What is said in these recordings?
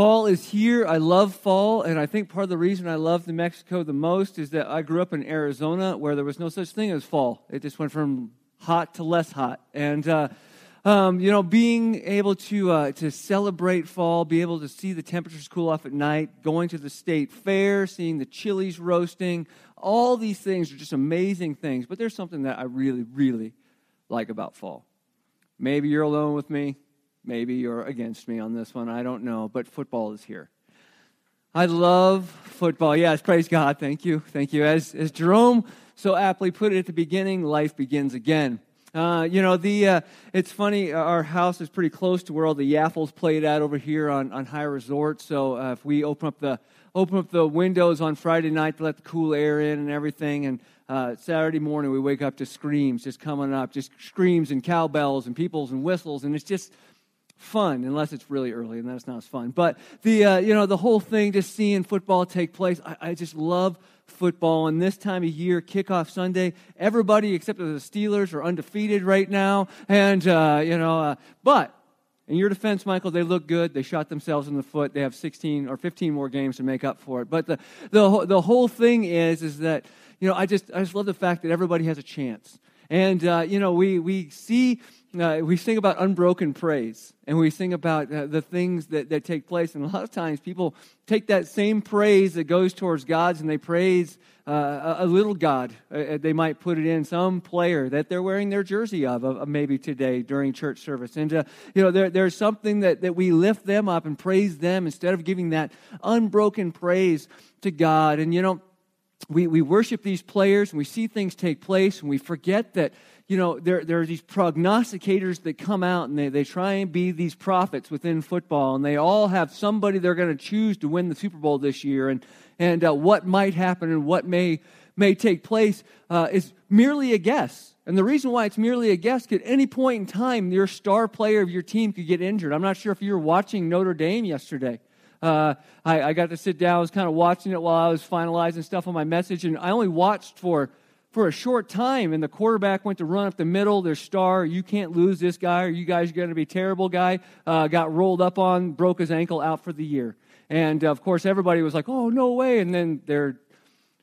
Fall is here. I love fall, and I think part of the reason I love New Mexico the most is that I grew up in Arizona where there was no such thing as fall. It just went from hot to less hot. And, uh, um, you know, being able to, uh, to celebrate fall, be able to see the temperatures cool off at night, going to the state fair, seeing the chilies roasting, all these things are just amazing things. But there's something that I really, really like about fall. Maybe you're alone with me. Maybe you're against me on this one. I don't know. But football is here. I love football. Yes, praise God. Thank you. Thank you. As, as Jerome so aptly put it at the beginning, life begins again. Uh, you know, the uh, it's funny. Our house is pretty close to where all the Yaffles played at over here on, on High Resort. So uh, if we open up the open up the windows on Friday night to let the cool air in and everything, and uh, Saturday morning we wake up to screams just coming up, just screams and cowbells and peoples and whistles, and it's just fun unless it's really early and that's not as fun. But the uh, you know the whole thing just seeing football take place I, I, just love football. And this time of year kickoff sunday everybody except the steelers are undefeated right now. And uh, you know uh, but in your defense michael they look good. They shot themselves in the foot. They have 16 or 15 more games to make up for it. But the, the, the whole thing is is that you know i just i just love the fact that everybody has a chance. And uh, you know we we see uh, we sing about unbroken praise and we sing about uh, the things that, that take place. And a lot of times people take that same praise that goes towards God's and they praise uh, a, little God. Uh, uh, they might put it in some player that they're wearing their jersey of, of maybe today during church service. And, uh, you know, there, there's something that, that we lift them up and praise them instead of giving that unbroken praise to God. And, you know, we, we worship these players and we see things take place and we forget that you know, there, there are these prognosticators that come out and they, they try and be these prophets within football, and they all have somebody they're going to choose to win the Super Bowl this year, and, and uh, what might happen and what may, may take place uh, is merely a guess. And the reason why it's merely a guess, at any point in time, your star player of your team could get injured. I'm not sure if you were watching Notre Dame yesterday. Uh, I, I, got to sit down, I was kind of watching it while I was finalizing stuff on my message, and I only watched for for a short time, and the quarterback went to run up the middle. Their star, you can't lose this guy, or you guys are going to be terrible guy, uh, got rolled up on, broke his ankle, out for the year. And of course, everybody was like, oh, no way. And then their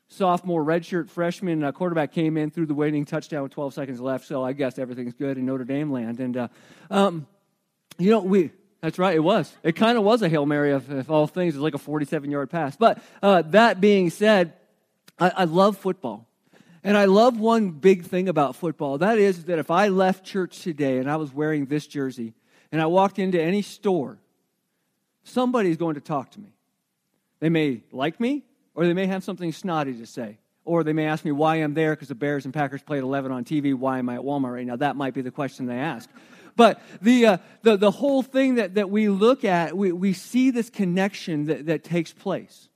sophomore redshirt freshman uh, quarterback came in, through the winning touchdown with 12 seconds left. So I guess everything's good in Notre Dame land. And, uh, um, you know, we. That's right, it was. It kind of was a Hail Mary of, of all things. It was like a 47 yard pass. But uh, that being said, I, I love football. And I love one big thing about football. That is that if I left church today and I was wearing this jersey and I walked into any store, somebody's going to talk to me. They may like me or they may have something snotty to say. Or they may ask me why I'm there because the Bears and Packers played 11 on TV. Why am I at Walmart right now? That might be the question they ask. But the, uh, the, the whole thing that, that we look at, we, we see this connection that, that takes place.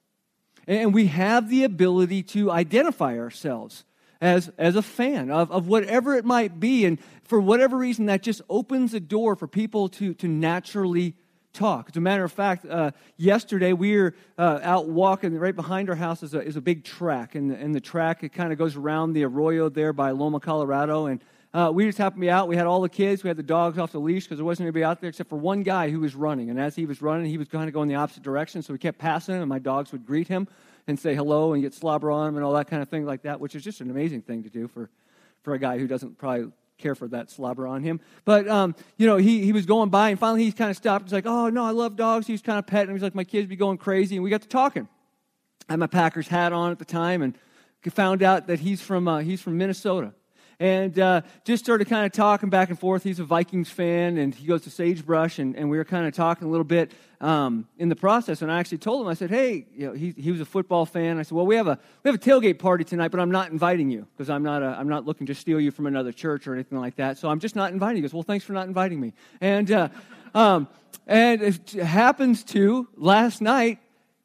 And we have the ability to identify ourselves as, as a fan of, of whatever it might be. And for whatever reason, that just opens the door for people to, to naturally talk. As a matter of fact, uh, yesterday we were uh, out walking. Right behind our house is a, is a big track, and, and the track it kind of goes around the arroyo there by Loma, Colorado. And uh, we just happened to be out. We had all the kids. We had the dogs off the leash because there wasn't anybody out there except for one guy who was running. And as he was running, he was kind of going the opposite direction. So we kept passing him, and my dogs would greet him and say hello and get slobber on him and all that kind of thing like that, which is just an amazing thing to do for, for a guy who doesn't probably care for that slobber on him. But, um, you know, he, he was going by and finally he kind of stopped. He's like, oh, no, I love dogs. He was kind of petting. He's like, my kids be going crazy. And we got to talking. I had my Packers hat on at the time and found out that he's from, uh, he's from Minnesota and uh, just started kind of talking back and forth. He's a Vikings fan, and he goes to Sagebrush, and, and we were kind of talking a little bit um, in the process. And I actually told him, I said, "Hey, you know, he, he was a football fan." I said, "Well, we have a we have a tailgate party tonight, but I'm not inviting you because I'm not a, I'm not looking to steal you from another church or anything like that. So I'm just not inviting you." He goes, "Well, thanks for not inviting me." And uh, um, and it happens to last night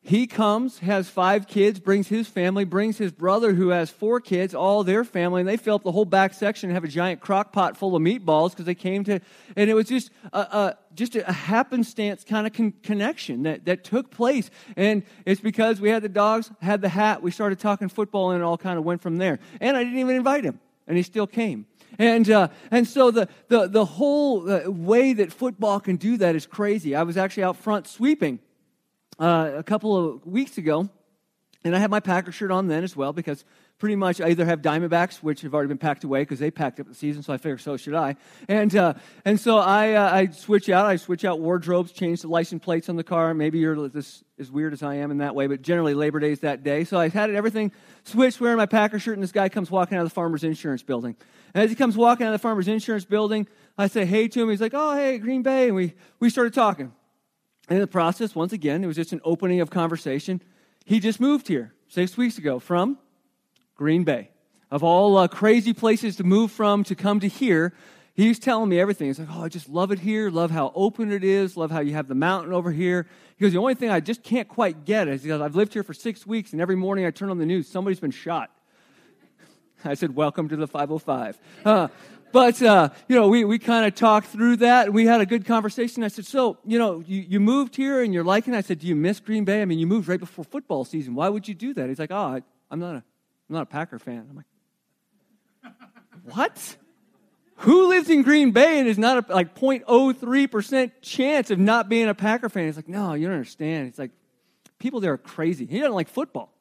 he comes, has five kids, brings his family, brings his brother who has four kids, all their family, and they fill up the whole back section and have a giant crock pot full of meatballs because they came to, and it was just a, a just a happenstance kind of con- connection that, that took place. And it's because we had the dogs, had the hat, we started talking football, and it all kind of went from there. And I didn't even invite him, and he still came. And, uh, and so the, the, the whole uh, way that football can do that is crazy. I was actually out front sweeping uh, a couple of weeks ago, and I had my Packer shirt on then as well because pretty much I either have Diamondbacks, which have already been packed away because they packed up the season, so I figured so should I. And uh, and so I uh, I switch out. I switch out wardrobes, change the license plates on the car. Maybe you're this as weird as I am in that way, but generally Labor Day is that day. So I had everything switched, wearing my Packer shirt, and this guy comes walking out of the Farmers Insurance building. And as he comes walking out of the Farmers Insurance building, I say hey to him. He's like, "Oh hey, Green Bay," and we we started talking. In the process, once again, it was just an opening of conversation. He just moved here six weeks ago from Green Bay. Of all uh, crazy places to move from to come to here, he's telling me everything. He's like, oh, I just love it here. Love how open it is. Love how you have the mountain over here. He goes, the only thing I just can't quite get is, he I've lived here for six weeks, and every morning I turn on the news, somebody's been shot. I said, welcome to the 505. Uh, but, uh, you know, we, we kind of talked through that. We had a good conversation. I said, so, you know, you, you moved here and you're liking it. I said, do you miss Green Bay? I mean, you moved right before football season. Why would you do that? He's like, oh, I, I'm not a I'm not a Packer fan. I'm like, what? Who lives in Green Bay and is not a, like 0.03% chance of not being a Packer fan? He's like, no, you don't understand. It's like, people there are crazy. He doesn't like football.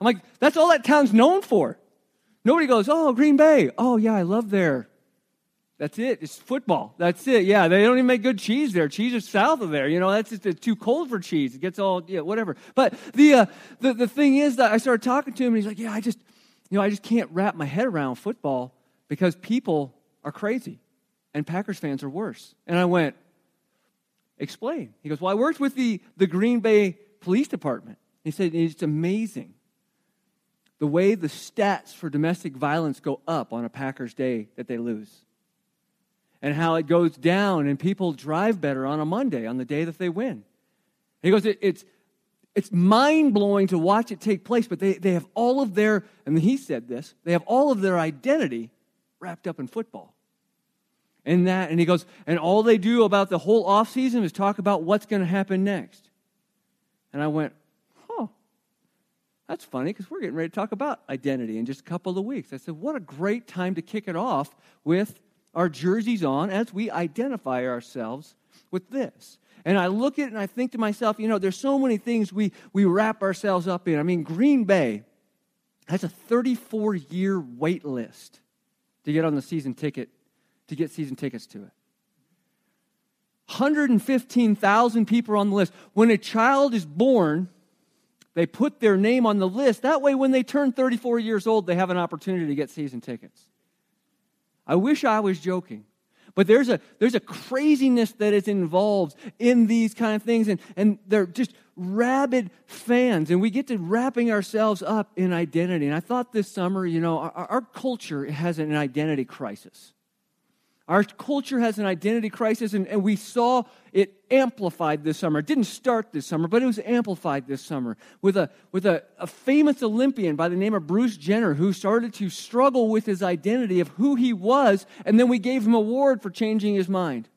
I'm like, that's all that town's known for. Nobody goes, oh, Green Bay. Oh, yeah, I love there. That's it. It's football. That's it. Yeah, they don't even make good cheese there. Cheese is south of there. You know, that's just too cold for cheese. It gets all yeah, whatever. But the uh, the the thing is that I started talking to him, and he's like, "Yeah, I just, you know, I just can't wrap my head around football because people are crazy, and Packers fans are worse." And I went, "Explain." He goes, "Well, I worked with the the Green Bay Police Department." He said, "It's amazing." The way the stats for domestic violence go up on a Packers day that they lose and how it goes down and people drive better on a Monday, on the day that they win. He goes, it, it's, it's mind blowing to watch it take place, but they, they have all of their, and he said this, they have all of their identity wrapped up in football. And that, and he goes, and all they do about the whole offseason is talk about what's going to happen next. And I went, that's funny because we're getting ready to talk about identity in just a couple of weeks. I said, what a great time to kick it off with our jerseys on as we identify ourselves with this. And I look at it and I think to myself, you know, there's so many things we, we wrap ourselves up in. I mean, Green Bay has a 34 year wait list to get on the season ticket, to get season tickets to it. 115,000 people on the list. When a child is born, they put their name on the list. That way, when they turn 34 years old, they have an opportunity to get season tickets. I wish I was joking. But there's a, there's a craziness that is involved in these kind of things, and, and they're just rabid fans, and we get to wrapping ourselves up in identity. And I thought this summer, you know, our, our culture has an identity crisis. Our culture has an identity crisis, and, and we saw it amplified this summer. It didn't start this summer, but it was amplified this summer with, a, with a, a famous Olympian by the name of Bruce Jenner who started to struggle with his identity of who he was, and then we gave him a award for changing his mind.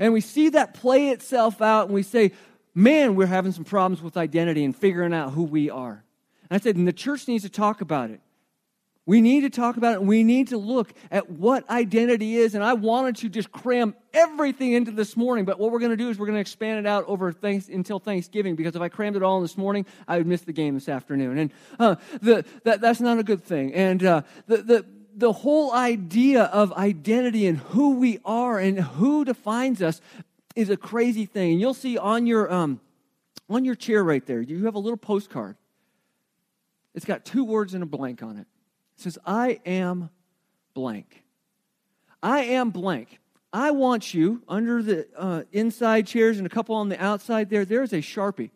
And we see that play itself out, and we say, man, we're having some problems with identity and figuring out who we are. And I said, and the church needs to talk about it. We need to talk about it. We need to look at what identity is. And I wanted to just cram everything into this morning, but what we're going to do is we're going to expand it out over thanks, until Thanksgiving because if I crammed it all in this morning, I would miss the game this afternoon. And uh, the, that, that's not a good thing. And uh, the, the, the whole idea of identity and who we are and who defines us is a crazy thing. And you'll see on your, um, on your chair right there, you have a little postcard. It's got two words and a blank on it says, I am blank. I am blank. I want you under the uh, inside chairs and a couple on the outside there, there's a Sharpie.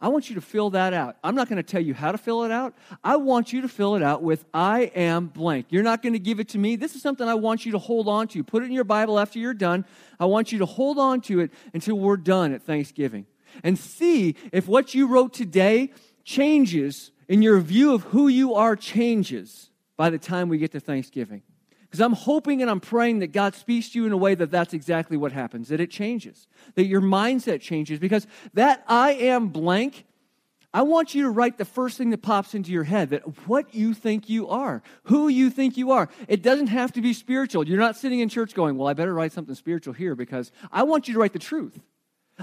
I want you to fill that out. I'm not going to tell you how to fill it out. I want you to fill it out with I am blank. You're not going to give it to me. This is something I want you to hold on to. Put it in your Bible after you're done. I want you to hold on to it until we're done at Thanksgiving. And see if what you wrote today changes in your view of who you are changes by the time we get to Thanksgiving. Because I'm hoping and I'm praying that God speaks to you in a way that that's exactly what happens, that it changes, that your mindset changes. Because that I am blank, I want you to write the first thing that pops into your head that what you think you are, who you think you are. It doesn't have to be spiritual. You're not sitting in church going, Well, I better write something spiritual here because I want you to write the truth.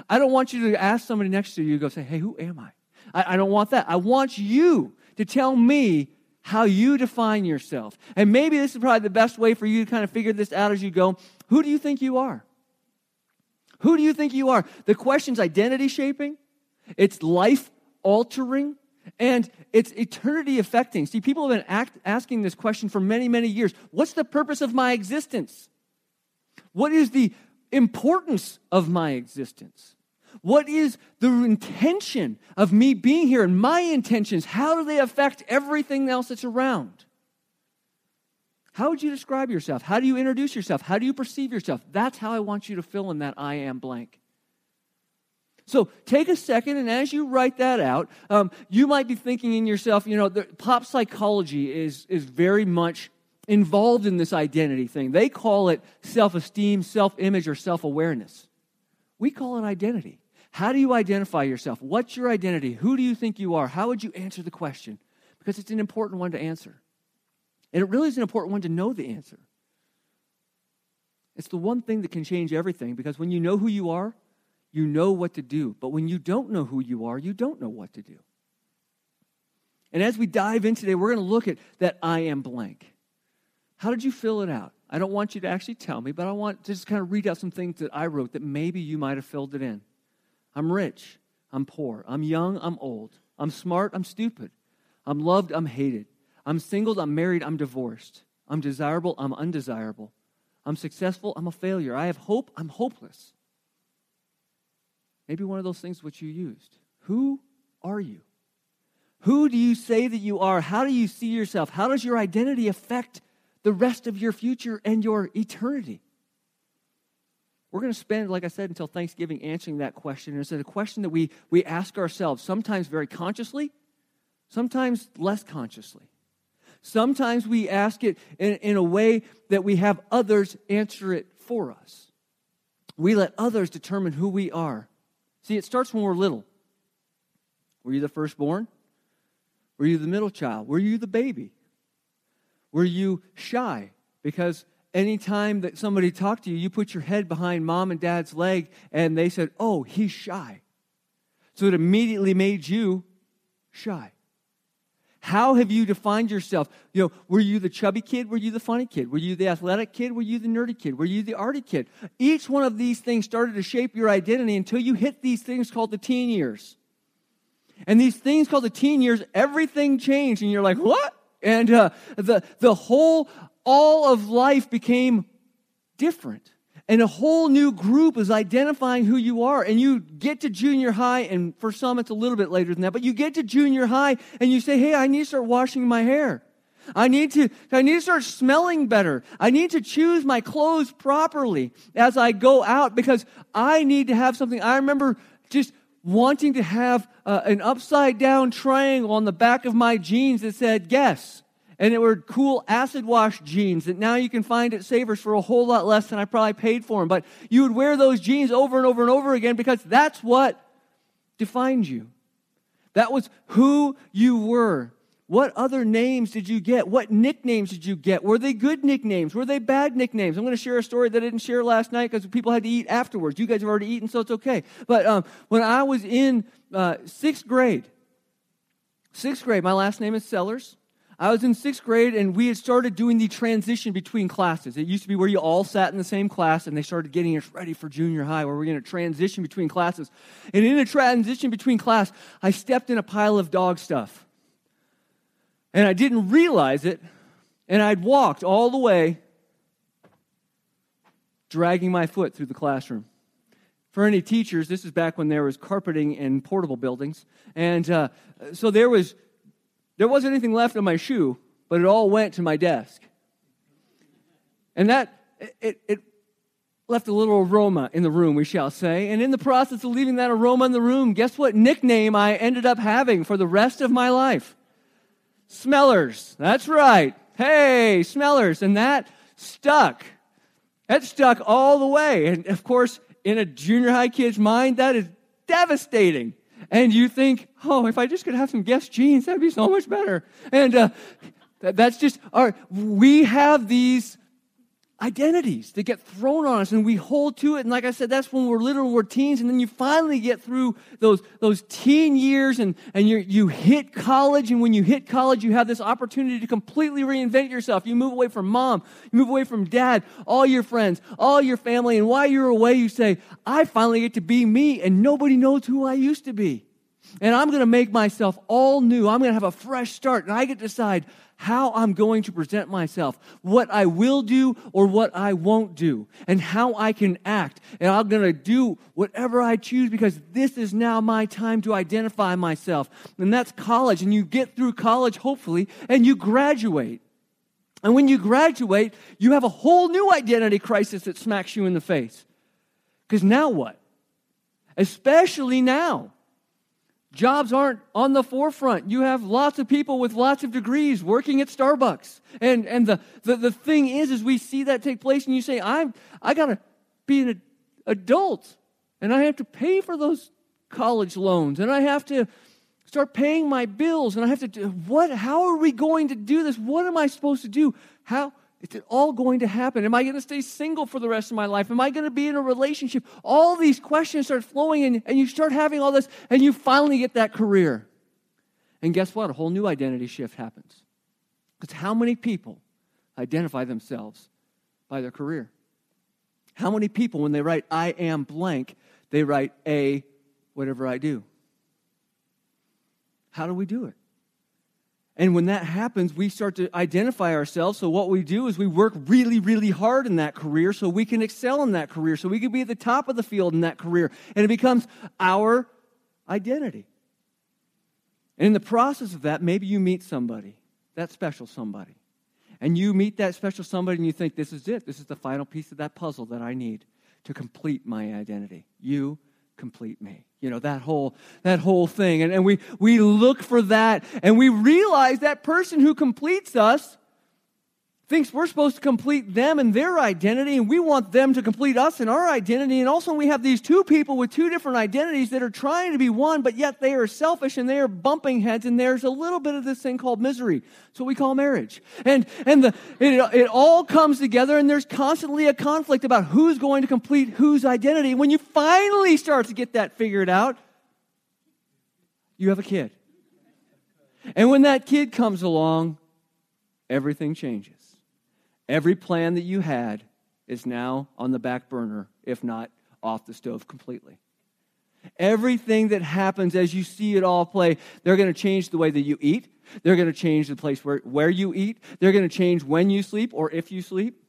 I don't want you to ask somebody next to you, go say, hey, who am I? I, I don't want that. I want you to tell me how you define yourself. And maybe this is probably the best way for you to kind of figure this out as you go. Who do you think you are? Who do you think you are? The question's identity shaping, it's life altering, and it's eternity affecting. See, people have been act, asking this question for many, many years. What's the purpose of my existence? What is the importance of my existence? What is the intention of me being here and my intentions? How do they affect everything else that's around? How would you describe yourself? How do you introduce yourself? How do you perceive yourself? That's how I want you to fill in that I am blank. So take a second, and as you write that out, um, you might be thinking in yourself, you know, the, pop psychology is, is very much involved in this identity thing. They call it self esteem, self image, or self awareness. We call it identity. How do you identify yourself? What's your identity? Who do you think you are? How would you answer the question? Because it's an important one to answer. And it really is an important one to know the answer. It's the one thing that can change everything because when you know who you are, you know what to do. But when you don't know who you are, you don't know what to do. And as we dive in today, we're going to look at that I am blank. How did you fill it out? I don't want you to actually tell me, but I want to just kind of read out some things that I wrote that maybe you might have filled it in. I'm rich. I'm poor. I'm young. I'm old. I'm smart. I'm stupid. I'm loved. I'm hated. I'm single. I'm married. I'm divorced. I'm desirable. I'm undesirable. I'm successful. I'm a failure. I have hope. I'm hopeless. Maybe one of those things which you used. Who are you? Who do you say that you are? How do you see yourself? How does your identity affect the rest of your future and your eternity? We're going to spend, like I said, until Thanksgiving answering that question. And it's a question that we, we ask ourselves, sometimes very consciously, sometimes less consciously. Sometimes we ask it in, in a way that we have others answer it for us. We let others determine who we are. See, it starts when we're little. Were you the firstborn? Were you the middle child? Were you the baby? Were you shy? Because anytime that somebody talked to you, you put your head behind mom and dad's leg and they said, Oh, he's shy. So it immediately made you shy. How have you defined yourself? You know, were you the chubby kid? Were you the funny kid? Were you the athletic kid? Were you the nerdy kid? Were you the arty kid? Each one of these things started to shape your identity until you hit these things called the teen years. And these things called the teen years, everything changed, and you're like, what? And uh, the, the whole all of life became different. And a whole new group is identifying who you are. And you get to junior high, and for some it's a little bit later than that, but you get to junior high and you say, hey, I need to start washing my hair. I need to, I need to start smelling better. I need to choose my clothes properly as I go out because I need to have something. I remember just wanting to have uh, an upside down triangle on the back of my jeans that said, guess and it were cool acid wash jeans that now you can find at Savers for a whole lot less than I probably paid for them. But you would wear those jeans over and over and over again because that's what defined you. That was who you were. What other names did you get? What nicknames did you get? Were they good nicknames? Were they bad nicknames? I'm going to share a story that I didn't share last night because people had to eat afterwards. You guys have already eaten, so it's okay. But um, when I was in uh, sixth grade, sixth grade, my last name is Sellers. I was in sixth grade and we had started doing the transition between classes. It used to be where you all sat in the same class and they started getting us ready for junior high where we're going to transition between classes. And in a transition between class, I stepped in a pile of dog stuff. And I didn't realize it. And I'd walked all the way, dragging my foot through the classroom. For any teachers, this is back when there was carpeting in portable buildings. And uh, so there was there wasn't anything left on my shoe, but it all went to my desk. And that, it, it left a little aroma in the room, we shall say. And in the process of leaving that aroma in the room, guess what nickname I ended up having for the rest of my life? Smellers. That's right. Hey, Smellers. And that stuck. That stuck all the way. And of course, in a junior high kid's mind, that is devastating and you think, oh, if I just could have some Guess jeans, that'd be so much better. And uh, that's just, our, we have these identities that get thrown on us and we hold to it. And like I said, that's when we're little, we're teens. And then you finally get through those, those teen years and, and you you hit college. And when you hit college, you have this opportunity to completely reinvent yourself. You move away from mom, you move away from dad, all your friends, all your family. And while you're away, you say, I finally get to be me and nobody knows who I used to be. And I'm going to make myself all new. I'm going to have a fresh start. And I get to decide how I'm going to present myself, what I will do or what I won't do, and how I can act. And I'm going to do whatever I choose because this is now my time to identify myself. And that's college. And you get through college, hopefully, and you graduate. And when you graduate, you have a whole new identity crisis that smacks you in the face. Because now what? Especially now Jobs aren't on the forefront. You have lots of people with lots of degrees working at Starbucks. And, and the, the, the thing is, is we see that take place and you say, I'm, I got to be an adult and I have to pay for those college loans and I have to start paying my bills and I have to do, what, how are we going to do this? What am I supposed to do? How, is it all going to happen? Am I going to stay single for the rest of my life? Am I going to be in a relationship? All these questions start flowing, and, and you start having all this, and you finally get that career. And guess what? A whole new identity shift happens. Because how many people identify themselves by their career? How many people, when they write, I am blank, they write a whatever I do? How do we do it? And when that happens, we start to identify ourselves. So, what we do is we work really, really hard in that career so we can excel in that career, so we can be at the top of the field in that career. And it becomes our identity. And in the process of that, maybe you meet somebody, that special somebody. And you meet that special somebody and you think, this is it. This is the final piece of that puzzle that I need to complete my identity. You complete me you know that whole that whole thing. And, and we we look for that and we realize that person who completes us thinks we're supposed to complete them and their identity, and we want them to complete us and our identity. And also, we have these two people with two different identities that are trying to be one, but yet they are selfish and they are bumping heads. And there's a little bit of this thing called misery. It's what we call marriage. And, and the, it, it all comes together, and there's constantly a conflict about who's going to complete whose identity. When you finally start to get that figured out, you have a kid. And when that kid comes along, everything changes. Every plan that you had is now on the back burner, if not off the stove completely. Everything that happens as you see it all play, they're going to change the way that you eat. They're going to change the place where, where you eat. They're going to change when you sleep or if you sleep.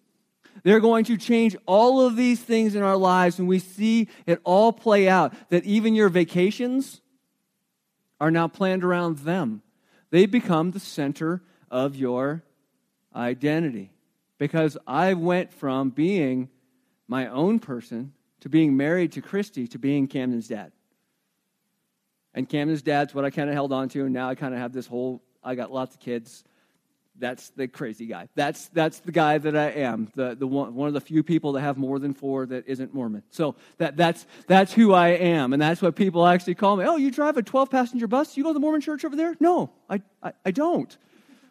They're going to change all of these things in our lives, and we see it all play out. That even your vacations are now planned around them. They become the center of your identity because I went from being my own person to being married to Christy to being Camden's dad. And Camden's dad's what I kind of held on to, and now I kind of have this whole I got lots of kids. That's the crazy guy. That's that's the guy that I am. The the one one of the few people that have more than four that isn't Mormon. So that that's that's who I am, and that's what people actually call me. Oh, you drive a twelve passenger bus? You go to the Mormon church over there? No, I I, I don't.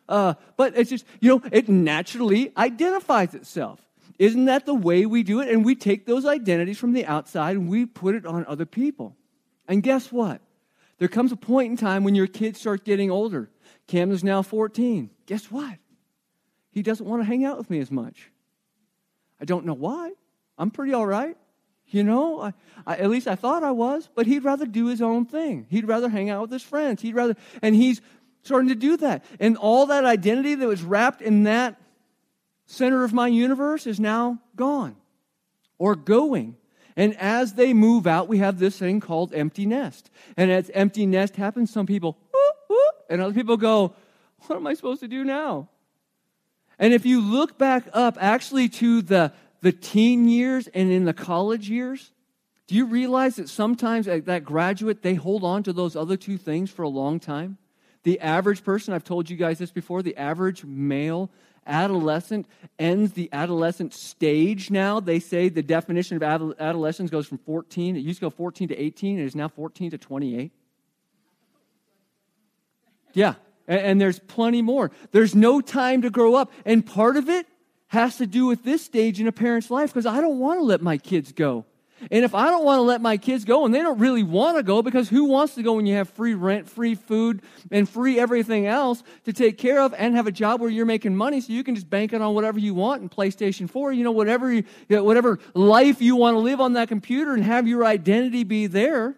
Uh, but it's just, you know, it naturally identifies itself. Isn't that the way we do it? And we take those identities from the outside and we put it on other people. And guess what? There comes a point in time when your kids start getting older. Cam is now 14. Guess what? He doesn't want to hang out with me as much. I don't know why. I'm pretty all right. You know, I, I, at least I thought I was, but he'd rather do his own thing. He'd rather hang out with his friends. He'd rather, and he's starting to do that. And all that identity that was wrapped in that center of my universe is now gone or going. And as they move out, we have this thing called empty nest. And as empty nest happens, some people, and other people go, What am I supposed to do now? And if you look back up actually to the, the teen years and in the college years, do you realize that sometimes at that graduate, they hold on to those other two things for a long time? The average person, I've told you guys this before, the average male adolescent ends the adolescent stage now. They say the definition of adolescence goes from 14, it used to go 14 to 18, and it is now 14 to 28. Yeah, and, and there's plenty more. There's no time to grow up. And part of it has to do with this stage in a parent's life because I don't want to let my kids go. And if I don't want to let my kids go, and they don't really want to go, because who wants to go when you have free rent, free food, and free everything else to take care of, and have a job where you're making money, so you can just bank it on whatever you want in PlayStation 4, you know, whatever whatever life you want to live on that computer, and have your identity be there.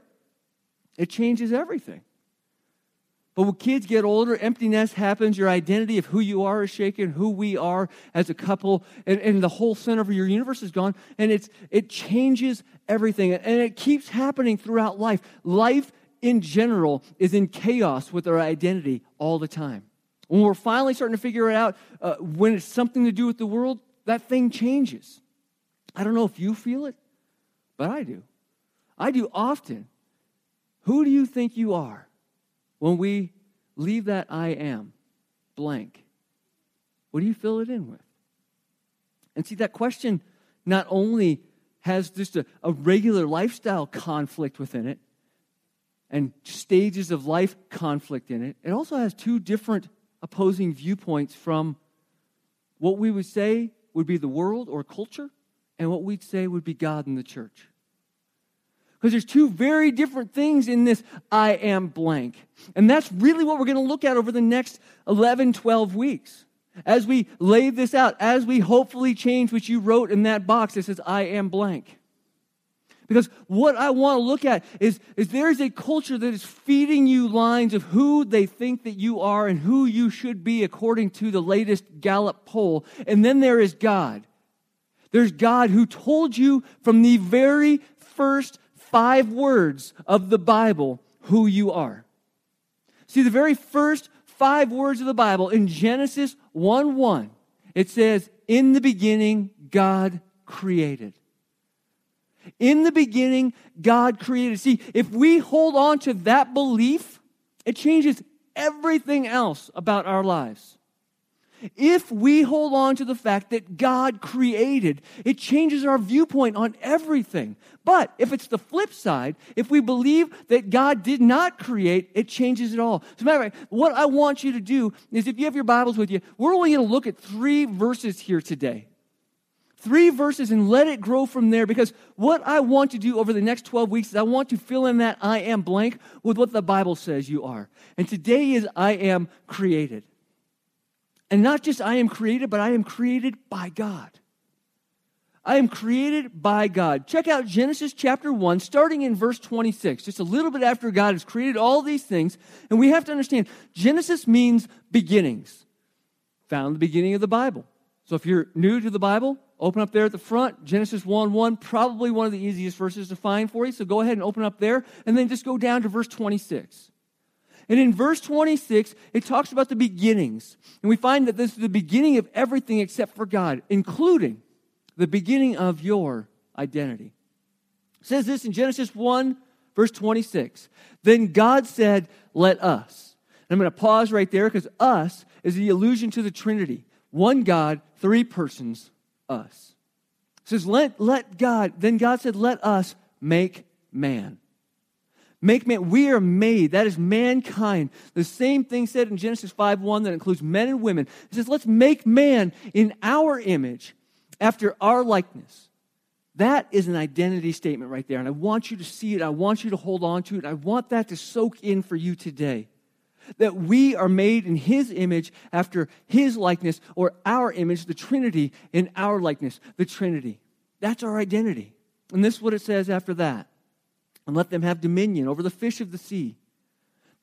It changes everything. But when kids get older, emptiness happens. Your identity of who you are is shaken, who we are as a couple, and, and the whole center of your universe is gone. And it's, it changes everything. And it keeps happening throughout life. Life in general is in chaos with our identity all the time. When we're finally starting to figure it out, uh, when it's something to do with the world, that thing changes. I don't know if you feel it, but I do. I do often. Who do you think you are? When we leave that I am blank, what do you fill it in with? And see, that question not only has just a, a regular lifestyle conflict within it and stages of life conflict in it, it also has two different opposing viewpoints from what we would say would be the world or culture and what we'd say would be God and the church. Because there's two very different things in this I am blank. And that's really what we're going to look at over the next 11, 12 weeks. As we lay this out, as we hopefully change what you wrote in that box that says I am blank. Because what I want to look at is, is there's a culture that is feeding you lines of who they think that you are and who you should be according to the latest Gallup poll. And then there is God. There's God who told you from the very first five words of the Bible who you are. See, the very first five words of the Bible in Genesis 1 1, it says, In the beginning, God created. In the beginning, God created. See, if we hold on to that belief, it changes everything else about our lives. If we hold on to the fact that God created, it changes our viewpoint on everything. But if it's the flip side, if we believe that God did not create, it changes it all. As a matter of fact, what I want you to do is if you have your Bibles with you, we're only going to look at three verses here today. Three verses and let it grow from there because what I want to do over the next 12 weeks is I want to fill in that I am blank with what the Bible says you are. And today is I am created. And not just I am created, but I am created by God. I am created by God. Check out Genesis chapter 1, starting in verse 26, just a little bit after God has created all these things. And we have to understand Genesis means beginnings, found the beginning of the Bible. So if you're new to the Bible, open up there at the front, Genesis 1 1, probably one of the easiest verses to find for you. So go ahead and open up there, and then just go down to verse 26. And in verse 26, it talks about the beginnings. And we find that this is the beginning of everything except for God, including the beginning of your identity. It says this in Genesis 1, verse 26. Then God said, Let us. And I'm going to pause right there because us is the allusion to the Trinity. One God, three persons, us. It says, Let, let God, then God said, Let us make man. Make man, we are made. That is mankind. The same thing said in Genesis 5 1 that includes men and women. It says, let's make man in our image after our likeness. That is an identity statement right there. And I want you to see it. I want you to hold on to it. I want that to soak in for you today. That we are made in his image after his likeness, or our image, the Trinity, in our likeness, the Trinity. That's our identity. And this is what it says after that and let them have dominion over the fish of the sea,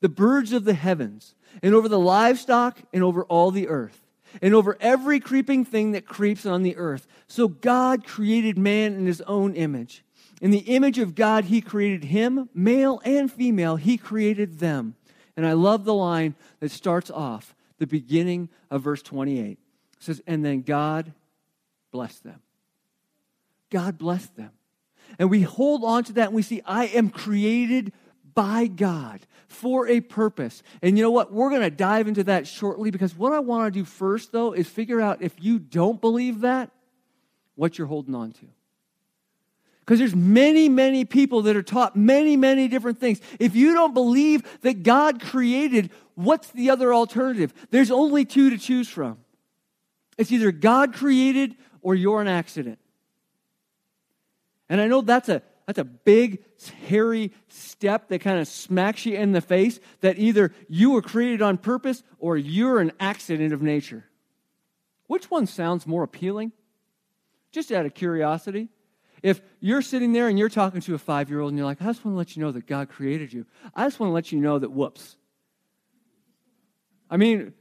the birds of the heavens, and over the livestock, and over all the earth, and over every creeping thing that creeps on the earth. So God created man in his own image. In the image of God, he created him, male and female, he created them. And I love the line that starts off the beginning of verse 28. It says, And then God blessed them. God blessed them. And we hold on to that and we see, I am created by God for a purpose. And you know what? We're going to dive into that shortly because what I want to do first, though, is figure out if you don't believe that, what you're holding on to. Because there's many, many people that are taught many, many different things. If you don't believe that God created, what's the other alternative? There's only two to choose from. It's either God created or you're an accident. And I know that's a that's a big, hairy step that kind of smacks you in the face that either you were created on purpose or you're an accident of nature. Which one sounds more appealing? Just out of curiosity. If you're sitting there and you're talking to a five year old and you're like, I just want to let you know that God created you, I just want to let you know that whoops. I mean,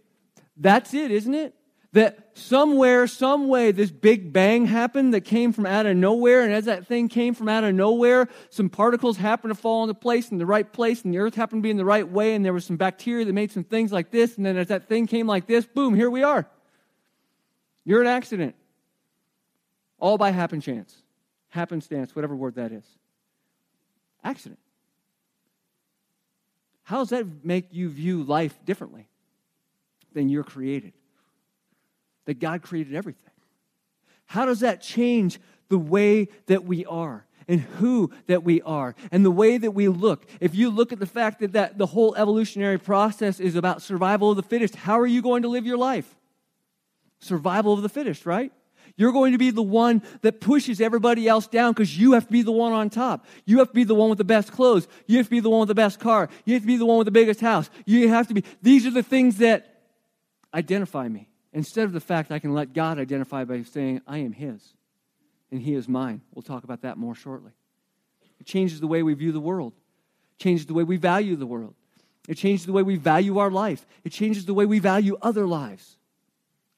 that's it, isn't it? That somewhere, some way, this big bang happened that came from out of nowhere. And as that thing came from out of nowhere, some particles happened to fall into place in the right place, and the earth happened to be in the right way, and there was some bacteria that made some things like this. And then as that thing came like this, boom, here we are. You're an accident. All by happen chance, happenstance, whatever word that is. Accident. How does that make you view life differently than you're created? That God created everything. How does that change the way that we are? and who that we are and the way that we look. If you look at the fact that, that the whole evolutionary process is about survival of the fittest, how are you going to live your life? Survival of the fittest, right? You're going to be the one that pushes everybody else down because you have to be the one on top. You have to be the one with the best clothes. You have to be the one with the best car. You have to be the one with the biggest house. You have to be. These are the things that identify me. Instead of the fact I can let God identify by saying, I am His and He is mine. We'll talk about that more shortly. It changes the way we view the world, it changes the way we value the world, it changes the way we value our life, it changes the way we value other lives.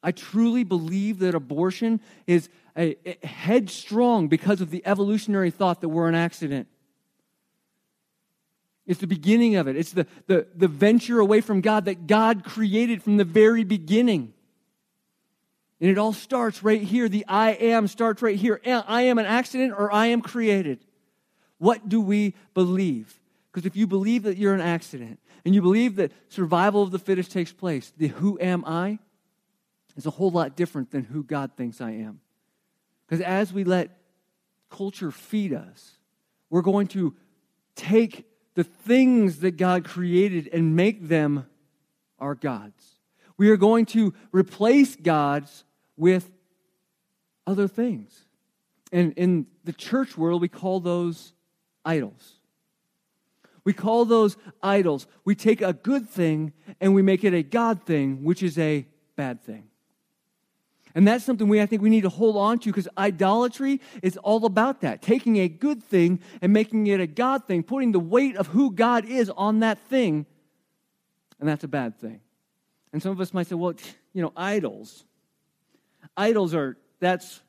I truly believe that abortion is a, a headstrong because of the evolutionary thought that we're an accident. It's the beginning of it. It's the, the, the venture away from God that God created from the very beginning. And it all starts right here. The I am starts right here. I am an accident or I am created. What do we believe? Because if you believe that you're an accident and you believe that survival of the fittest takes place, the who am I is a whole lot different than who God thinks I am. Because as we let culture feed us, we're going to take the things that God created and make them our gods. We are going to replace gods with other things. And in the church world, we call those idols. We call those idols. We take a good thing and we make it a God thing, which is a bad thing. And that's something we, I think we need to hold on to because idolatry is all about that. Taking a good thing and making it a God thing, putting the weight of who God is on that thing, and that's a bad thing. And some of us might say, well, you know, idols. Idols are, that's,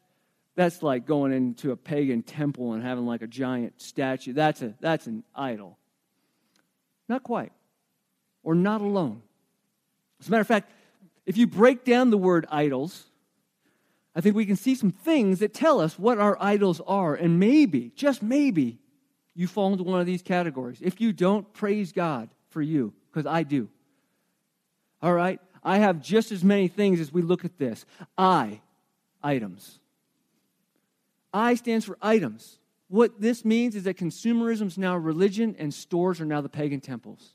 that's like going into a pagan temple and having like a giant statue. That's, a, that's an idol. Not quite. Or not alone. As a matter of fact, if you break down the word idols, I think we can see some things that tell us what our idols are. And maybe, just maybe, you fall into one of these categories. If you don't, praise God for you, because I do. All right? I have just as many things as we look at this. I, items. I stands for items. What this means is that consumerism is now religion and stores are now the pagan temples.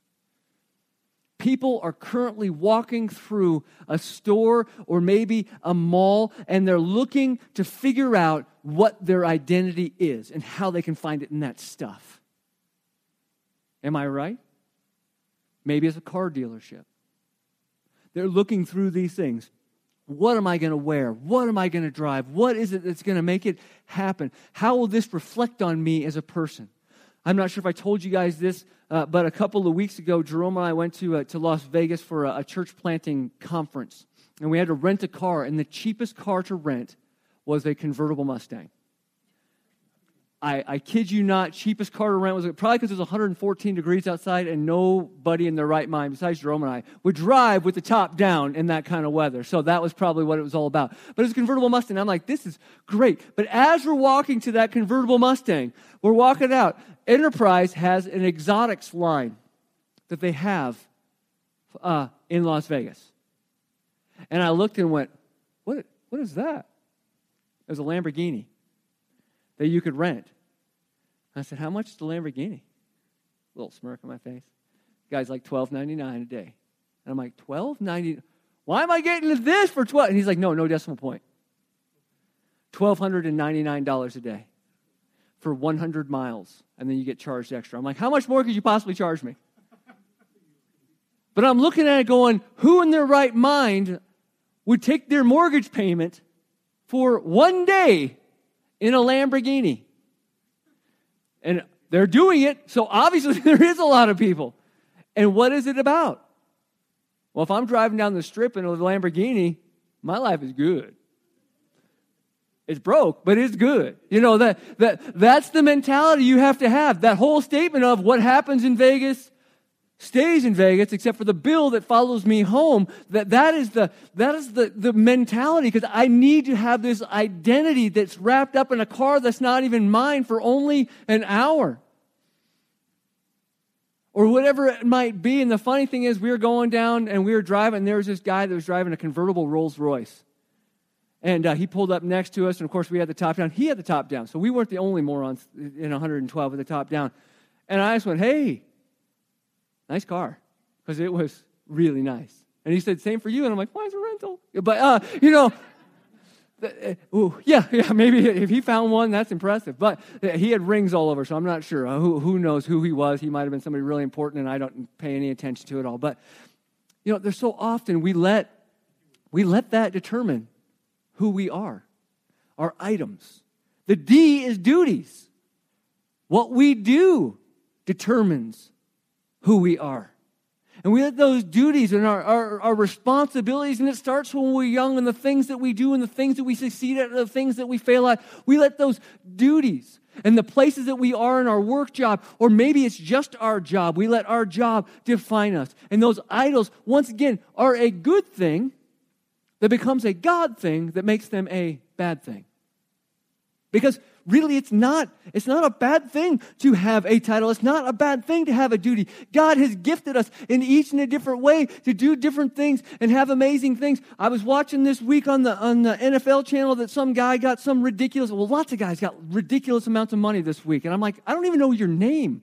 People are currently walking through a store or maybe a mall and they're looking to figure out what their identity is and how they can find it in that stuff. Am I right? Maybe it's a car dealership. They're looking through these things. What am I going to wear? What am I going to drive? What is it that's going to make it happen? How will this reflect on me as a person? I'm not sure if I told you guys this, uh, but a couple of weeks ago, Jerome and I went to, uh, to Las Vegas for a, a church planting conference. And we had to rent a car, and the cheapest car to rent was a convertible Mustang. I, I kid you not, cheapest car to rent was probably because it was 114 degrees outside and nobody in their right mind, besides Jerome and I, would drive with the top down in that kind of weather. So that was probably what it was all about. But it's a convertible Mustang. I'm like, this is great. But as we're walking to that convertible Mustang, we're walking out. Enterprise has an exotics line that they have uh, in Las Vegas. And I looked and went, what, what is that? It was a Lamborghini that you could rent. I said, How much is the Lamborghini? Little smirk on my face. The guy's like twelve ninety nine a day. And I'm like, twelve ninety Why am I getting this for 12? And he's like, No, no decimal point. $1,299 a day for 100 miles, and then you get charged extra. I'm like, How much more could you possibly charge me? But I'm looking at it going, Who in their right mind would take their mortgage payment for one day in a Lamborghini? And they're doing it, so obviously there is a lot of people. And what is it about? Well, if I'm driving down the strip in a Lamborghini, my life is good. It's broke, but it's good. You know, that, that, that's the mentality you have to have. That whole statement of what happens in Vegas stays in Vegas, except for the bill that follows me home. That, that is the, that is the, the mentality because I need to have this identity that's wrapped up in a car that's not even mine for only an hour. Or whatever it might be. And the funny thing is, we were going down and we were driving, and there was this guy that was driving a convertible Rolls Royce. And uh, he pulled up next to us, and of course, we had the top down. He had the top down. So we weren't the only morons in 112 with the top down. And I just went, hey, nice car, because it was really nice. And he said, same for you. And I'm like, why is it rental? But, uh, you know, uh, ooh, yeah, yeah, maybe if he found one, that's impressive. But uh, he had rings all over, so I'm not sure. Uh, who, who knows who he was? He might have been somebody really important, and I don't pay any attention to it all. But, you know, there's so often we let, we let that determine who we are, our items. The D is duties. What we do determines who we are. And we let those duties and our, our, our, responsibilities, and it starts when we're young, and the things that we do and the things that we succeed at, and the things that we fail at, we let those duties and the places that we are in our work job, or maybe it's just our job, we let our job define us. And those idols, once again, are a good thing that becomes a God thing that makes them a bad thing. Because really it's not it's not a bad thing to have a title. It's not a bad thing to have a duty. God has gifted us in each in a different way to do different things and have amazing things. I was watching this week on the on the nfl channel that some guy got some ridiculous well lots of guys got ridiculous amounts of money this week. And i'm like i don't even know your name.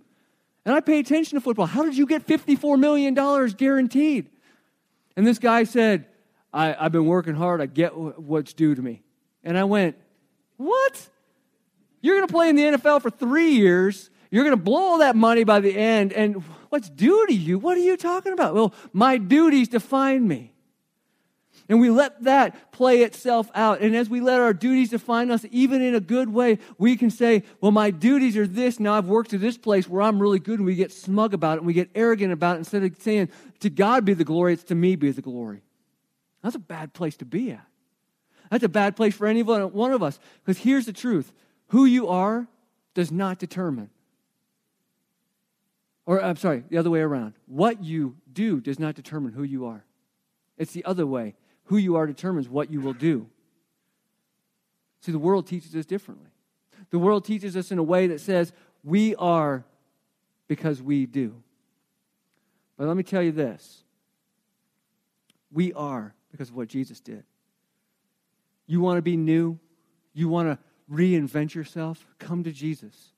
And i pay attention to football. How did you get 54 million dollars guaranteed? And this guy said I, i've been working hard. I get what's due to me. And i went what you're going to play in the NFL for three years. You're going to blow all that money by the end. And what's due to you? What are you talking about? Well, my duties define me. And we let that play itself out. And as we let our duties define us, even in a good way, we can say, well, my duties are this. Now I've worked to this place where I'm really good. And we get smug about it and we get arrogant about it. Instead of saying, to God be the glory, it's to me be the glory. That's a bad place to be at. That's a bad place for any one of us. Because here's the truth who you are does not determine. Or, I'm sorry, the other way around. What you do does not determine who you are. It's the other way. Who you are determines what you will do. See, the world teaches us differently. The world teaches us in a way that says we are because we do. But let me tell you this we are because of what Jesus did. You want to be new? You want to reinvent yourself, come to Jesus.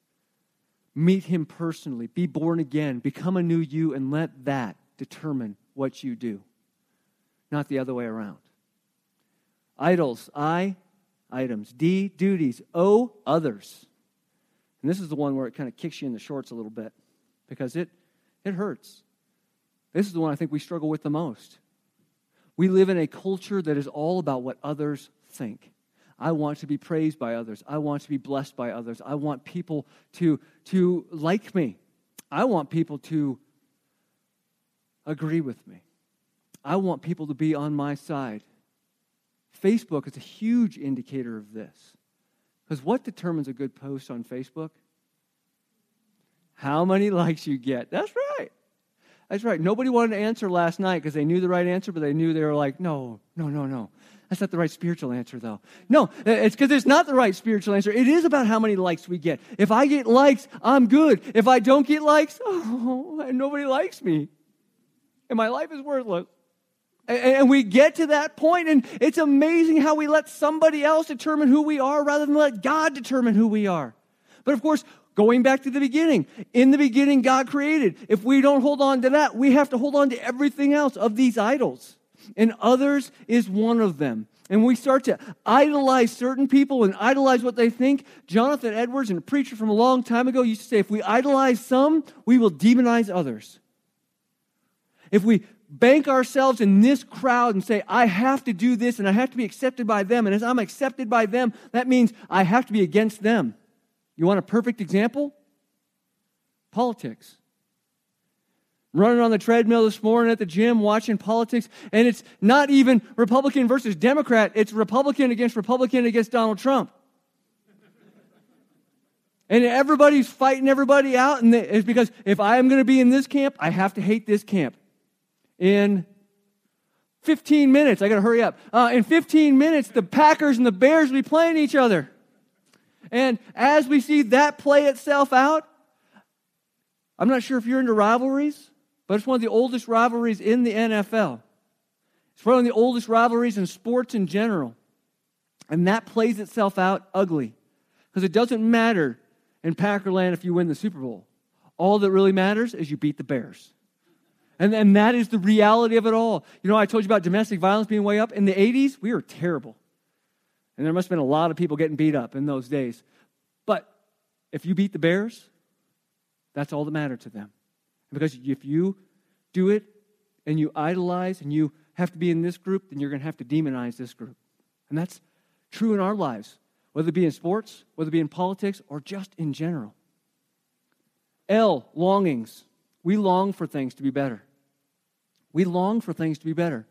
Meet him personally. Be born again. Become a new you, and let that determine what you do, not the other way around. Idols, I, items. D, duties. O, others. And this is the one where it kind of kicks you in the shorts a little bit because it, it hurts. This is the one I think we struggle with the most. We live in a culture that is all about what others think. I want to be praised by others. I want to be blessed by others. I want people to, to like me. I want people to agree with me. I want people to be on my side. Facebook is a huge indicator of this. Because what determines a good post on Facebook? How many likes you get. That's right. That's right. Nobody wanted to answer last night because they knew the right answer, but they knew they were like, no, no, no, no. That's not the right spiritual answer, though. No, uh, it's because it's not the right spiritual answer. It is about how many likes we get. If I get likes, I'm good. If I don't get likes, oh, nobody likes me. And my life is worthless. And we get to that point, and it's amazing how we let somebody else determine who we are rather than let God determine who we are. But of course, going back to the beginning, in the beginning, God created. If we don't hold on to that, we have to hold on to everything else of these idols. And others is one of them. And we start to idolize certain people and idolize what they think. Jonathan Edwards, and a preacher from a long time ago, used to say if we idolize some, we will demonize others. If we bank ourselves in this crowd and say, I have to do this and I have to be accepted by them, and as I'm accepted by them, that means I have to be against them. You want a perfect example? Politics running on the treadmill this morning at the gym watching politics, and it's not even Republican versus Democrat, it's Republican against Republican against Donald Trump. And everybody's fighting everybody out, and it's because if I am going to be in this camp, I have to hate this camp. In 15 minutes, I got to hurry up. Uh, in 15 minutes, the Packers and the Bears will be playing each other. And as we see that play itself out, I'm not sure if you're into rivalries, but it's one of the oldest rivalries in the NFL. It's one of the oldest rivalries in sports in general. And that plays itself out ugly. Because it doesn't matter in Packerland if you win the Super Bowl. All that really matters is you beat the Bears. And, and that is the reality of it all. You know, I told you about domestic violence being way up. In the 80s, we were terrible. And there must have been a lot of people getting beat up in those days. But if you beat the Bears, that's all that mattered to them. Because if you do it and you idolize and you have to be in this group, then you're going to have to demonize this group. And that's true in our lives, whether it be in sports, whether it be in politics, or just in general. L, longings. We long for things to be better. We long for things to be better.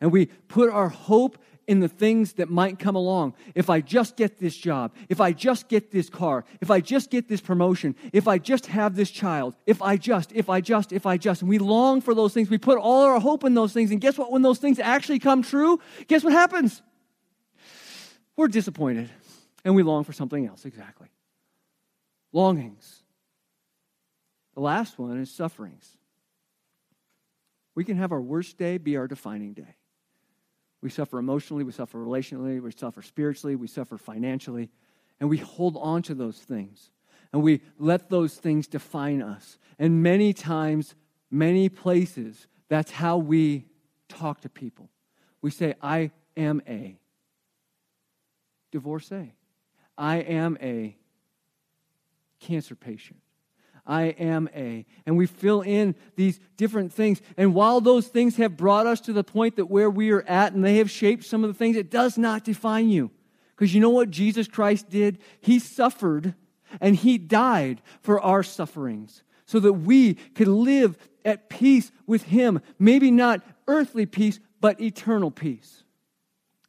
And we put our hope in the things that might come along. If I just get this job, if I just get this car, if I just get this promotion, if I just have this child, if I just, if I just, if I just. And we long for those things. We put all our hope in those things. And guess what? When those things actually come true, guess what happens? We're disappointed and we long for something else. Exactly. Longings. The last one is sufferings. We can have our worst day be our defining day. We suffer emotionally, we suffer relationally, we suffer spiritually, we suffer financially, and we hold on to those things. And we let those things define us. And many times, many places, that's how we talk to people. We say, I am a divorcee. I am a cancer patient. I am a. And we fill in these different things. And while those things have brought us to the point that where we are at and they have shaped some of the things, it does not define you. Because you know what Jesus Christ did? He suffered and he died for our sufferings so that we could live at peace with him. Maybe not earthly peace, but eternal peace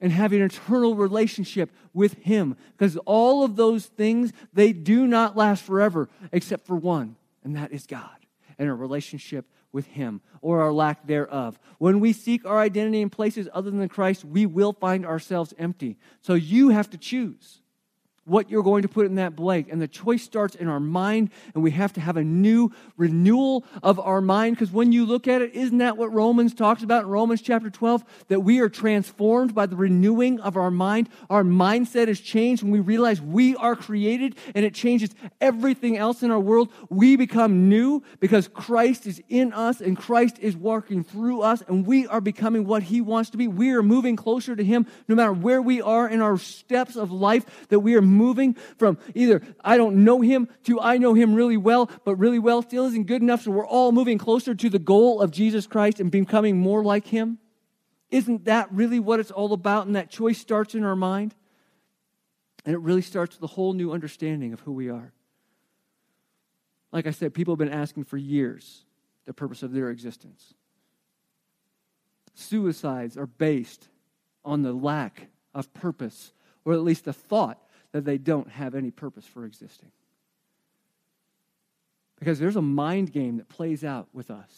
and having an eternal relationship with him because all of those things they do not last forever except for one and that is god and a relationship with him or our lack thereof. When we seek our identity in places other than christ we will find ourselves empty. So you have to choose what you're going to put in that blank. And the choice starts in our mind, and we have to have a new renewal of our mind. Because when you look at it, isn't that what Romans talks about in Romans chapter 12? That we are transformed by the renewing of our mind. Our mindset is changed when we realize we are created, and it changes everything else in our world. We become new because Christ is in us, and Christ is working through us, and we are becoming what He wants to be. We are moving closer to Him no matter where we are in our steps of life, that we are moving from either I don't know him to I know him really well, but really well still isn't good enough. So we're all moving closer to the goal of Jesus Christ and becoming more like him. Isn't that really what it's all about? And that choice starts in our mind. And it really starts with a whole new understanding of who we are. Like I said, people have been asking for years the purpose of their existence. Suicides are based on the lack of purpose, or at least the thought that they don't have any purpose for existing. Because there's a mind game that plays out with us.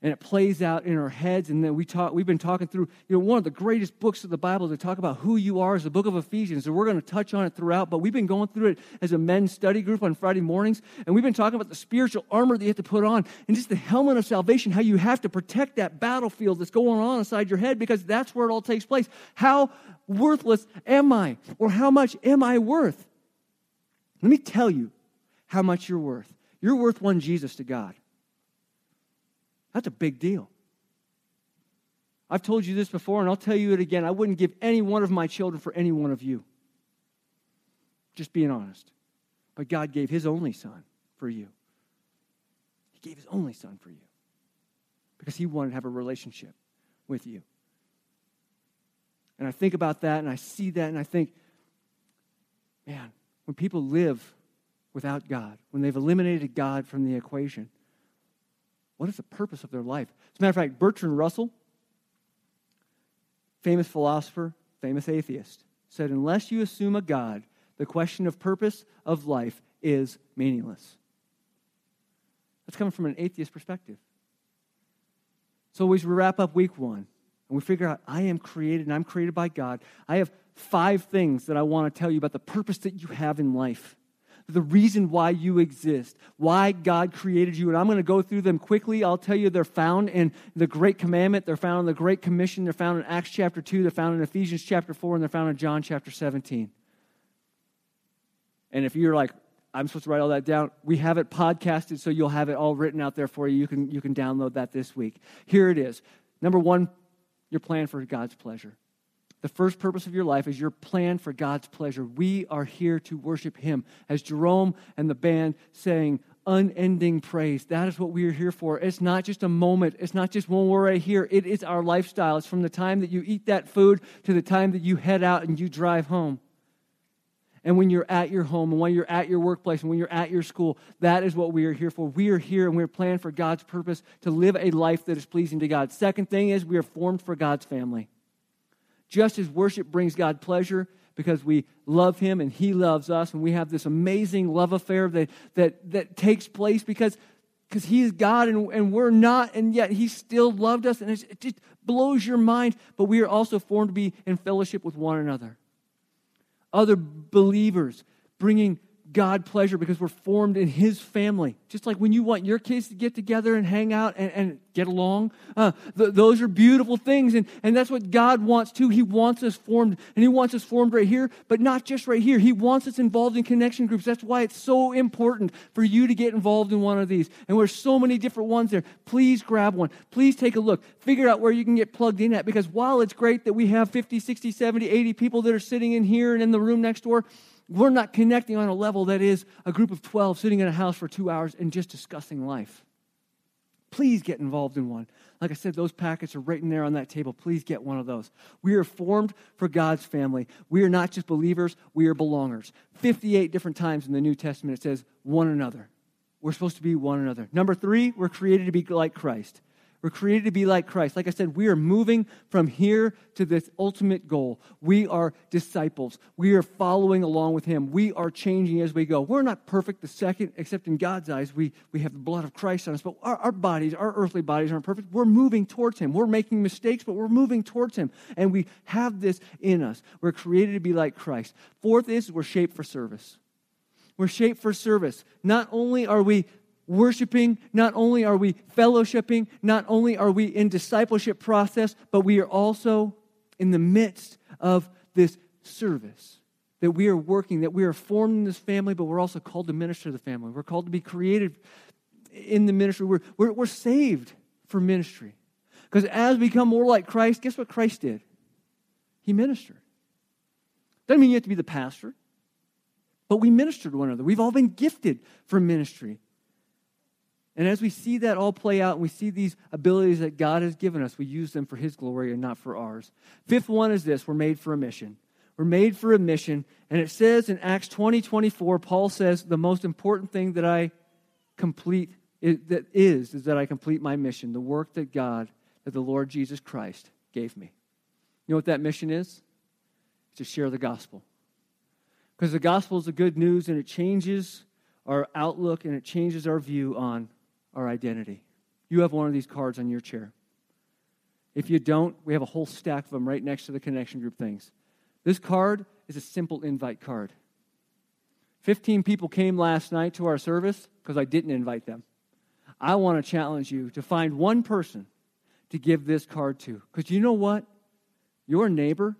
And it plays out in our heads. And then we talk, we've been talking through, you know, one of the greatest books of the Bible to talk about who you are is the book of Ephesians. And we're going to touch on it throughout. But we've been going through it as a men's study group on Friday mornings. And we've been talking about the spiritual armor that you have to put on and just the helmet of salvation, how you have to protect that battlefield that's going on inside your head because that's where it all takes place. How worthless am I? Or how much am I worth? Let me tell you how much you're worth. You're worth one Jesus to God. That's a big deal. I've told you this before, and I'll tell you it again. I wouldn't give any one of my children for any one of you. Just being honest. But God gave his only son for you. He gave his only son for you because he wanted to have a relationship with you. And I think about that and I see that and I think, man, when people live without God, when they've eliminated God from the equation, what is the purpose of their life? As a matter of fact, Bertrand Russell, famous philosopher, famous atheist, said, Unless you assume a God, the question of purpose of life is meaningless. That's coming from an atheist perspective. So as we wrap up week one and we figure out I am created and I'm created by God, I have five things that I want to tell you about the purpose that you have in life the reason why you exist, why God created you. And I'm going to go through them quickly. I'll tell you they're found in the Great Commandment, they're found in the Great Commission, they're found in Acts chapter 2, they're found in Ephesians chapter 4, and they're found in John chapter 17. And if you're like, I'm supposed to write all that down. We have it podcasted, so you'll have it all written out there for you. You can, you can download that this week. Here it is. Number one, your plan for God's pleasure. The first purpose of your life is your plan for God's pleasure. We are here to worship Him. As Jerome and the band saying, unending praise. That is what we are here for. It's not just a moment, it's not just when we're right here. It is our lifestyle. It's from the time that you eat that food to the time that you head out and you drive home. And when you're at your home and when you're at your workplace and when you're at your school, that is what we are here for. We are here and we're planned for God's purpose to live a life that is pleasing to God. Second thing is we are formed for God's family. Just as worship brings God pleasure because we love Him and He loves us, and we have this amazing love affair that, that, that takes place because, because He is God and, and we're not, and yet He still loved us, and it just blows your mind. But we are also formed to be in fellowship with one another. Other believers bringing God pleasure because we're formed in His family. Just like when you want your kids to get together and hang out and, and get along, uh, th- those are beautiful things. And, and that's what God wants too. He wants us formed, and He wants us formed right here, but not just right here. He wants us involved in connection groups. That's why it's so important for you to get involved in one of these. And there's so many different ones there. Please grab one. Please take a look. Figure out where you can get plugged in at because while it's great that we have 50, 60, 70, 80 people that are sitting in here and in the room next door, we're not connecting on a level that is a group of 12 sitting in a house for two hours and just discussing life. Please get involved in one. Like I said, those packets are right in there on that table. Please get one of those. We are formed for God's family. We are not just believers, we are belongers. 58 different times in the New Testament it says one another. We're supposed to be one another. Number three, we're created to be like Christ. We're created to be like Christ. Like I said, we are moving from here to this ultimate goal. We are disciples. We are following along with Him. We are changing as we go. We're not perfect the second, except in God's eyes. We, we have the blood of Christ on us, but our, our bodies, our earthly bodies aren't perfect. We're moving towards Him. We're making mistakes, but we're moving towards Him. And we have this in us. We're created to be like Christ. Fourth is we're shaped for service. We're shaped for service. Not only are we worshiping, not only are we fellowshipping, not only are we in discipleship process, but we are also in the midst of this service that we are working, that we are formed in this family, but we're also called to minister to the family. We're called to be creative in the ministry. We're, we're, we're saved for ministry. Because as we become more like Christ, guess what Christ did? He ministered. Doesn't mean you have to be the pastor, but we minister to one another. We've all been gifted for ministry. And as we see that all play out and we see these abilities that God has given us, we use them for His glory and not for ours. Fifth one is this we're made for a mission. We're made for a mission. And it says in Acts 20 24, Paul says, The most important thing that I complete is, that is, is that I complete my mission, the work that God, that the Lord Jesus Christ gave me. You know what that mission is? To share the gospel. Because the gospel is the good news and it changes our outlook and it changes our view on our identity. You have one of these cards on your chair. If you don't, we have a whole stack of them right next to the connection group things. This card is a simple invite card. 15 people came last night to our service because I didn't invite them. I want to challenge you to find one person to give this card to. Because you know what? Your neighbor,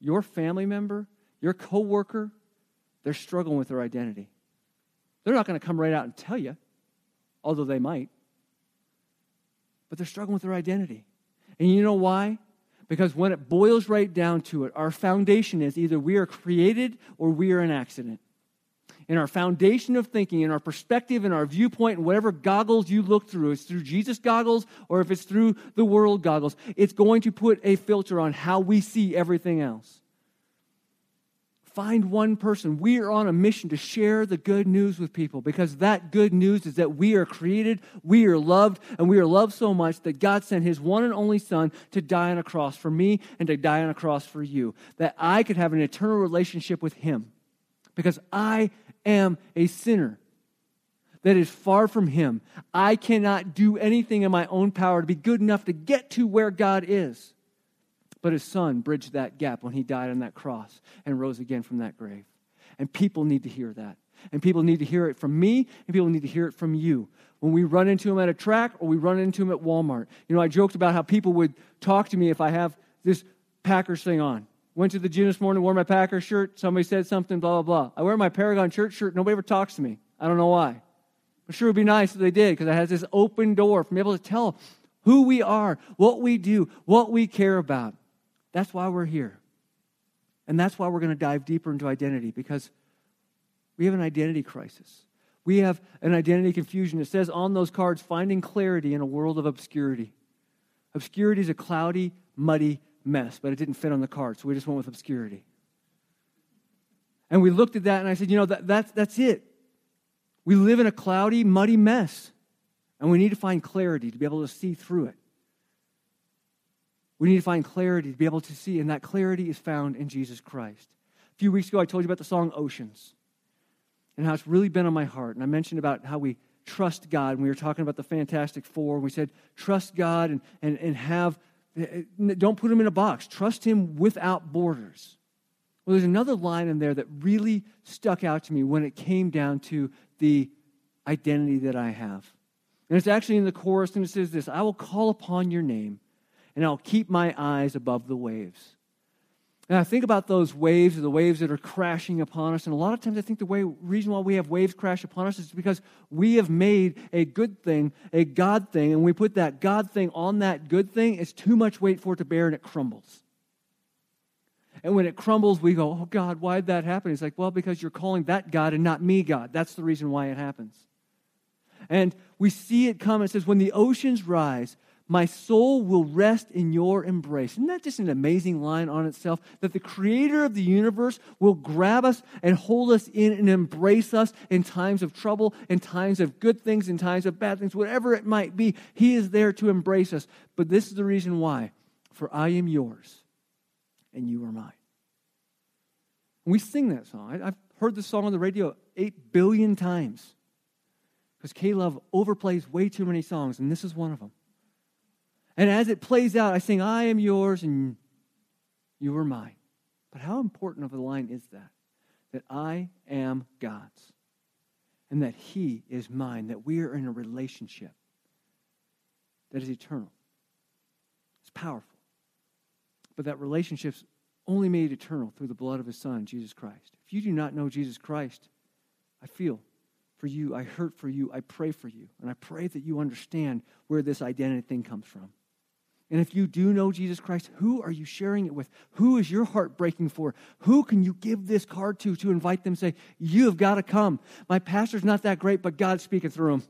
your family member, your coworker, they're struggling with their identity. They're not going to come right out and tell you although they might. But they're struggling with their identity. And you know why? Because when it boils right down to it, our foundation is either we are created or we are an accident. In our foundation of thinking, in our perspective, in our viewpoint, and whatever goggles you look through, it's through Jesus goggles or if it's through the world goggles, it's going to put a filter on how we see everything else. Find one person. We are on a mission to share the good news with people because that good news is that we are created, we are loved, and we are loved so much that God sent his one and only Son to die on a cross for me and to die on a cross for you, that I could have an eternal relationship with him because I am a sinner that is far from him. I cannot do anything in my own power to be good enough to get to where God is. But his son bridged that gap when he died on that cross and rose again from that grave. And people need to hear that. And people need to hear it from me, and people need to hear it from you. When we run into him at a track or we run into him at Walmart. You know, I joked about how people would talk to me if I have this Packers thing on. Went to the gym this morning, wore my Packers shirt. Somebody said something, blah, blah, blah. I wear my Paragon church shirt. Nobody ever talks to me. I don't know why. But sure, it would be nice if they did because it has this open door from able to tell who we are, what we do, what we care about. That's why we're here. And that's why we're going to dive deeper into identity because we have an identity crisis. We have an identity confusion. It says on those cards, finding clarity in a world of obscurity. Obscurity is a cloudy, muddy mess, but it didn't fit on the card, so we just went with obscurity. And we looked at that and I said, you know, that, that's, that's it. We live in a cloudy, muddy mess, and we need to find clarity to be able to see through it. We need to find clarity to be able to see, and that clarity is found in Jesus Christ. A few weeks ago, I told you about the song Oceans and how it's really been on my heart. And I mentioned about how we trust God. And we were talking about the Fantastic Four. And we said, trust God and, and, and have, eh, eh, don't put him in a box. Trust him without borders. Well, there's another line in there that really stuck out to me when it came down to the identity that I have. And it's actually in the chorus, and it says this I will call upon your name and I'll keep my eyes above the waves. And I think about those waves, the waves that are crashing upon us. And a lot of times I think the way, reason why we have waves crash upon us is because we have made a good thing a God thing, and we put that God thing on that good thing. It's too much weight for it to bear, and it crumbles. And when it crumbles, we go, Oh God, why did that happen? He's like, Well, because you're calling that God and not me God. That's the reason why it happens. And we see it come. It says, When the oceans rise, my soul will rest in your embrace. Isn't that just an amazing line on itself? That the creator of the universe will grab us and hold us in and embrace us in times of trouble, in times of good things, in times of bad things, whatever it might be. He is there to embrace us. But this is the reason why. For I am yours and you are mine. we sing that song. I've heard the song on the radio eight billion times because K Love overplays way too many songs, and this is one of them. And as it plays out, I sing, I am yours and you are mine. But how important of a line is that? That I am God's and that He is mine, that we are in a relationship that is eternal. It's powerful. But that relationship's only made eternal through the blood of His Son, Jesus Christ. If you do not know Jesus Christ, I feel for you, I hurt for you, I pray for you, and I pray that you understand where this identity thing comes from. And if you do know Jesus Christ, who are you sharing it with? Who is your heart breaking for? Who can you give this card to to invite them say, You have got to come? My pastor's not that great, but God's speaking through him.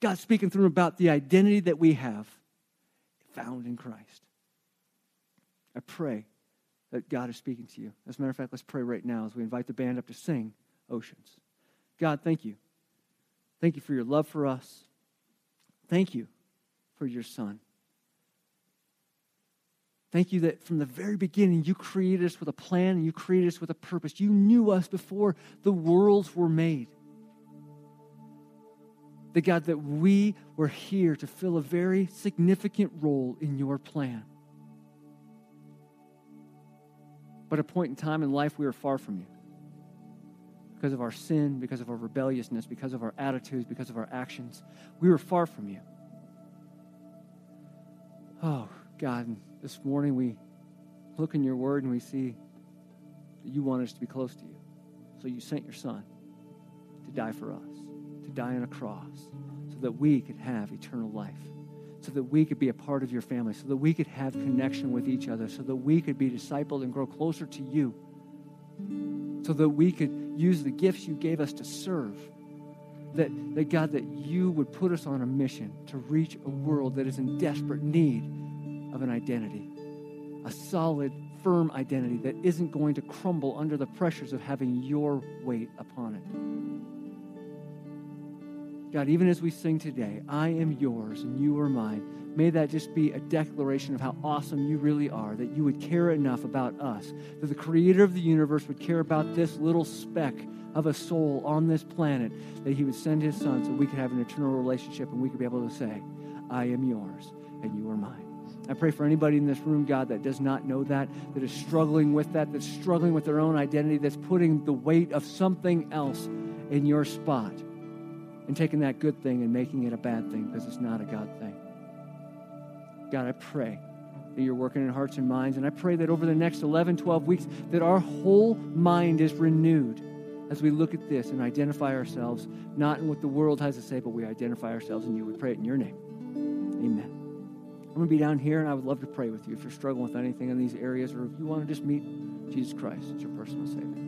God's speaking through him about the identity that we have found in Christ. I pray that God is speaking to you. As a matter of fact, let's pray right now as we invite the band up to sing Oceans. God, thank you. Thank you for your love for us. Thank you for your son. Thank you that from the very beginning you created us with a plan and you created us with a purpose. You knew us before the worlds were made. The God, that we were here to fill a very significant role in your plan. But at a point in time in life, we were far from you because of our sin, because of our rebelliousness, because of our attitudes, because of our actions. We were far from you. Oh, God, this morning we look in your word and we see that you want us to be close to you. So you sent your son to die for us, to die on a cross, so that we could have eternal life, so that we could be a part of your family, so that we could have connection with each other, so that we could be discipled and grow closer to you, so that we could use the gifts you gave us to serve. That, that God, that you would put us on a mission to reach a world that is in desperate need of an identity, a solid, firm identity that isn't going to crumble under the pressures of having your weight upon it. God, even as we sing today, I am yours and you are mine, may that just be a declaration of how awesome you really are, that you would care enough about us, that the creator of the universe would care about this little speck of a soul on this planet, that he would send his son so we could have an eternal relationship and we could be able to say, I am yours and you are mine. I pray for anybody in this room, God, that does not know that, that is struggling with that, that's struggling with their own identity, that's putting the weight of something else in your spot and taking that good thing and making it a bad thing because it's not a God thing. God, I pray that you're working in hearts and minds, and I pray that over the next 11, 12 weeks, that our whole mind is renewed as we look at this and identify ourselves, not in what the world has to say, but we identify ourselves in you. We pray it in your name. Amen. I'm going to be down here, and I would love to pray with you if you're struggling with anything in these areas, or if you want to just meet Jesus Christ as your personal Savior.